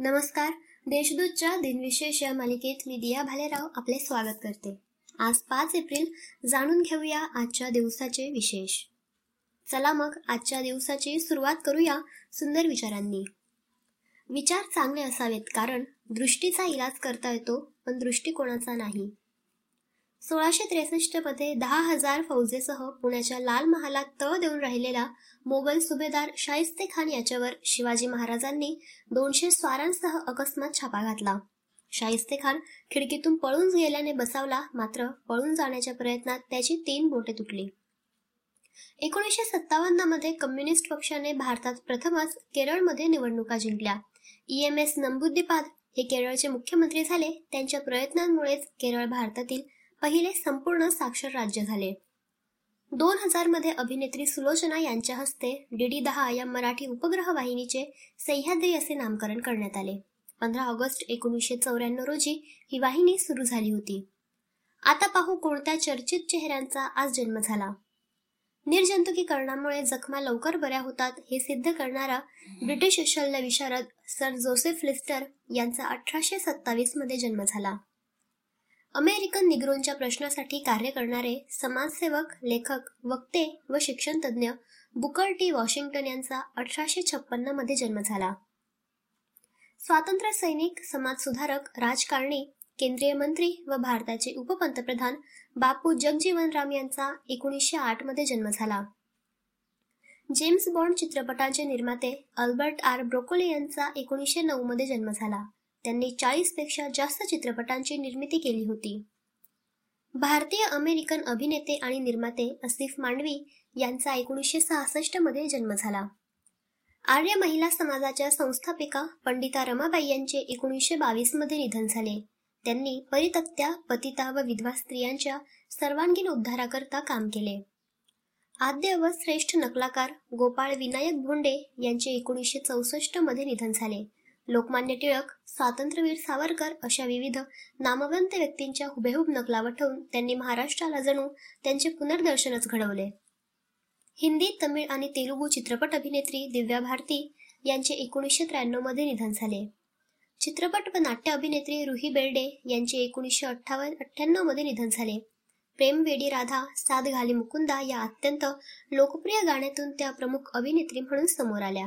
नमस्कार. देशदूतच्या दिनविशेष या मालिकेत मी दिया भालेराव आपले स्वागत करते. आज पाच एप्रिल जाणून घेऊया आजच्या दिवसाचे विशेष. चला मग आजच्या दिवसाची सुरुवात करूया सुंदर विचारांनी. विचार चांगले असावेत कारण दृष्टीचा इलाज करता येतो पण दृष्टिकोनाचा नाही. सोळाशे त्रेसष्टमध्ये दहा हजार फौजेसह पुण्याच्या लाल महालात तळ देऊन राहिलेला मोगल सुभेदार शाहिस्ते खान याच्यावर शिवाजी महाराजांनी दोनशे स्वारांसह अकस्मात छापा घातला. शाहिस्ते खान खिडकीतून पळून गेल्याने बसावला मात्र पळून जाण्याच्या प्रयत्नात त्याची तीन बोटे तुटली. एकोणीसशे सत्तावन्नमध्ये कम्युनिस्ट पक्षाने भारतात प्रथमच केरळमध्ये निवडणुका जिंकल्या. ई एम एस नंबुद्दीपाद हे केरळचे मुख्यमंत्री झाले. त्यांच्या प्रयत्नांमुळेच केरळ भारतातील पहिले संपूर्ण साक्षर राज्य झाले. दोन हजारमध्ये अभिनेत्री सुलोचना यांच्या हस्ते डीडी दहा या मराठी उपग्रह वाहिनीचे सह्याद्री असे नामकरण करण्यात आले. पंधरा ऑगस्ट एकोणीसशे चौऱ्याण्णव रोजी ही वाहिनी सुरू झाली होती. आता पाहू कोणत्या चर्चित चेहऱ्यांचा आज जन्म झाला. निर्जंतुकीकरणामुळे जखमा लवकर बऱ्या होतात हे सिद्ध करणारा ब्रिटिश शल्य विशारद सर जोसेफ लिस्टर यांचा अठराशे सत्तावीसमध्ये जन्म झाला. अमेरिकन निग्रोंच्या प्रश्नासाठी कार्य करणारे समाजसेवक लेखक वक्ते व शिक्षण तज्ज्ञ बुकर टी. वॉशिंग्टन यांचा अठराशे छप्पन्नमध्ये जन्म झाला. स्वातंत्र्य सैनिक समाजसुधारक राजकारणी केंद्रीय मंत्री व भारताचे उपपंतप्रधान बापू जगजीवन राम यांचा एकोणीसशे आठमध्ये जन्म झाला. जेम्स बॉन्ड चित्रपटांचे निर्माते अल्बर्ट आर. ब्रोकोले यांचा एकोणीसशे नऊ मध्ये जन्म झाला. त्यांनी चाळीसपेक्षा जास्त चित्रपटांची निर्मिती केली होती. भारतीय अमेरिकन अभिनेते आणि निर्माते असिफ मांडवी यांचा एकोणीसशे सहासष्टमध्ये जन्म झाला. आर्य महिला समाजाच्या संस्थापिका पंडिता रमाबाई यांचे एकोणीसशे बावीसमध्ये निधन झाले. त्यांनी परितक्त्या पतिता व विधवा स्त्रियांच्या सर्वांगीण उद्धाराकरता काम केले. आद्य व श्रेष्ठ नकलाकार गोपाळ विनायक भोंडे यांचे एकोणीसशे चौसष्टमध्ये निधन झाले. लोकमान्य टिळक स्वातंत्र्यवीर सावरकर अशा विविध नामवंत व्यक्तींच्या हुबेहूब नकला वठवून त्यांनी महाराष्ट्राला जणू त्यांचे पुनर्दर्शनच घडवले. हिंदी तमिळ आणि तेलुगू चित्रपट अभिनेत्री दिव्या भारती यांचे एकोणीसशे त्र्याण्णवमध्ये निधन झाले. चित्रपट व नाट्य अभिनेत्री रुही बेर्डे यांचे एकोणीसशे अठ्ठावन्न अठ्ठ्याण्णवमध्ये निधन झाले. प्रेम वेडी राधा साद घाली मुकुंदा या अत्यंत लोकप्रिय गाण्यातून त्या प्रमुख अभिनेत्री म्हणून समोर आल्या.